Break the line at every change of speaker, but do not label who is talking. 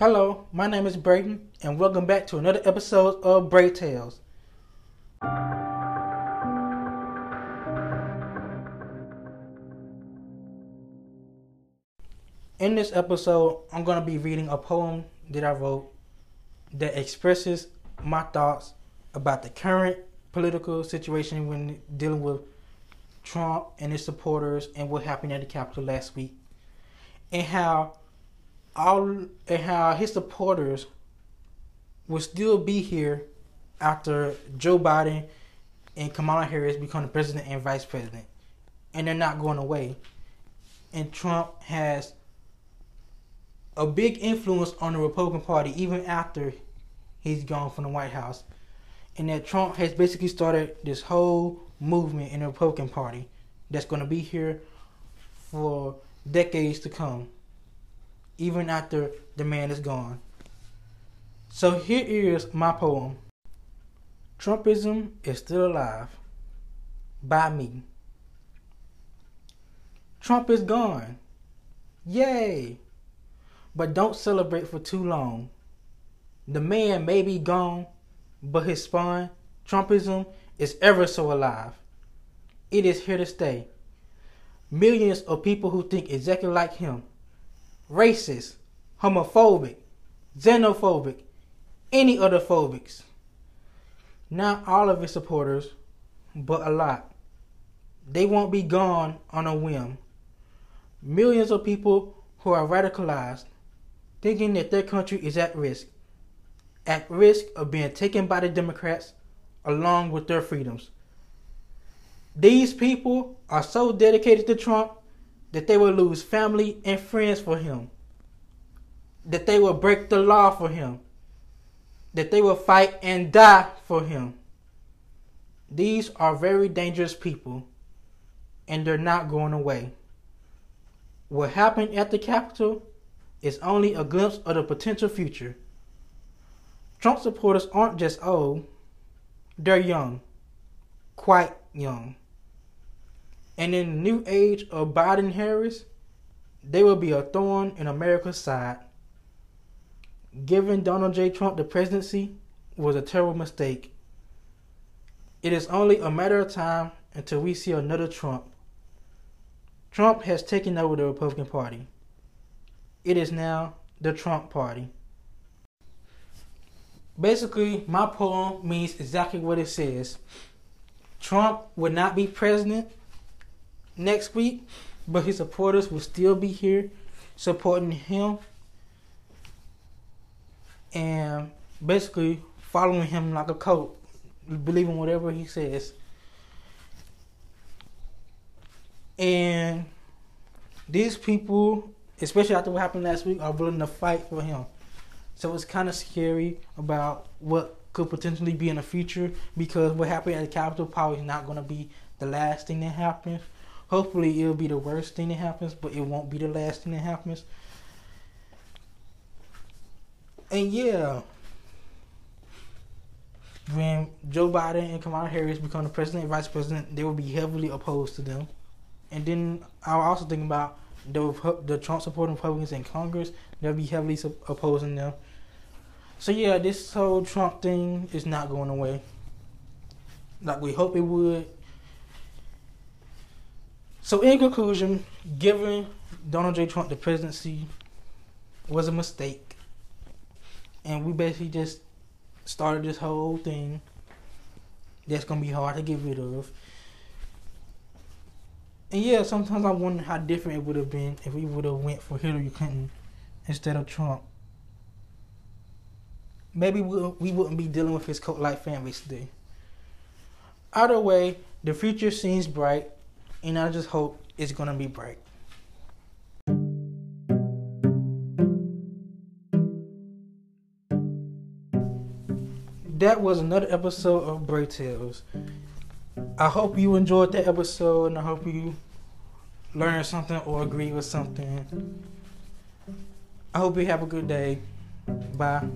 Hello, my name is Brayden, and welcome back to another episode of Bray Tales. In this episode, I'm going to be reading a poem that I wrote that expresses my thoughts about the current political situation when dealing with Trump and his supporters and what happened at the Capitol last week, and how all and how his supporters will still be here after Joe Biden and Kamala Harris become the president and vice president, and they're not going away. And Trump has a big influence on the Republican Party even after he's gone from the White House. And that Trump has basically started this whole movement in the Republican Party that's going to be here for decades to come, even after the man is gone. So here is my poem Trumpism is still alive by me. Trump is gone. Yay! but don't celebrate for too long. The man may be gone, but his spawn, Trumpism, is ever so alive. It is here to stay. Millions of people who think exactly like him racist, homophobic, xenophobic, any other phobics. Not all of his supporters, but a lot. They won't be gone on a whim. Millions of people who are radicalized, thinking that their country is at risk, at risk of being taken by the Democrats along with their freedoms. These people are so dedicated to Trump that they will lose family and friends for him, that they will break the law for him, that they will fight and die for him. These are very dangerous people, and they're not going away. What happened at the Capitol is only a glimpse of the potential future. Trump supporters aren't just old, they're young, quite young. And in the new age of Biden Harris, they will be a thorn in America's side. Giving Donald J. Trump the presidency was a terrible mistake. It is only a matter of time until we see another Trump. Trump has taken over the Republican Party. It is now the Trump Party. Basically, my poem means exactly what it says. Trump would not be president next week, but his supporters will still be here supporting him and basically following him like a cult, believing whatever he says. And these people, especially after what happened last week, are willing to fight for him. So it's kind of scary about what could potentially be in the future because what happened at the Capitol probably is not going to be the last thing that happens. Hopefully, it'll be the worst thing that happens, but it won't be the last thing that happens. And yeah, when Joe Biden and Kamala Harris become the president and vice president, they will be heavily opposed to them. And then I was also thinking about the the Trump supporting Republicans in Congress. They'll be heavily opposing them. So yeah, this whole Trump thing is not going away. Like we hope it would. So in conclusion, giving Donald J. Trump the presidency was a mistake. And we basically just started this whole thing that's gonna be hard to get rid of. And yeah, sometimes I wonder how different it would have been if we would have went for Hillary Clinton instead of Trump. Maybe we, we wouldn't be dealing with his cult-like family today. Either way, the future seems bright, and I just hope it's gonna be bright. That was another episode of Bray Tales. I hope you enjoyed that episode and I hope you learned something or agree with something. I hope you have a good day. Bye.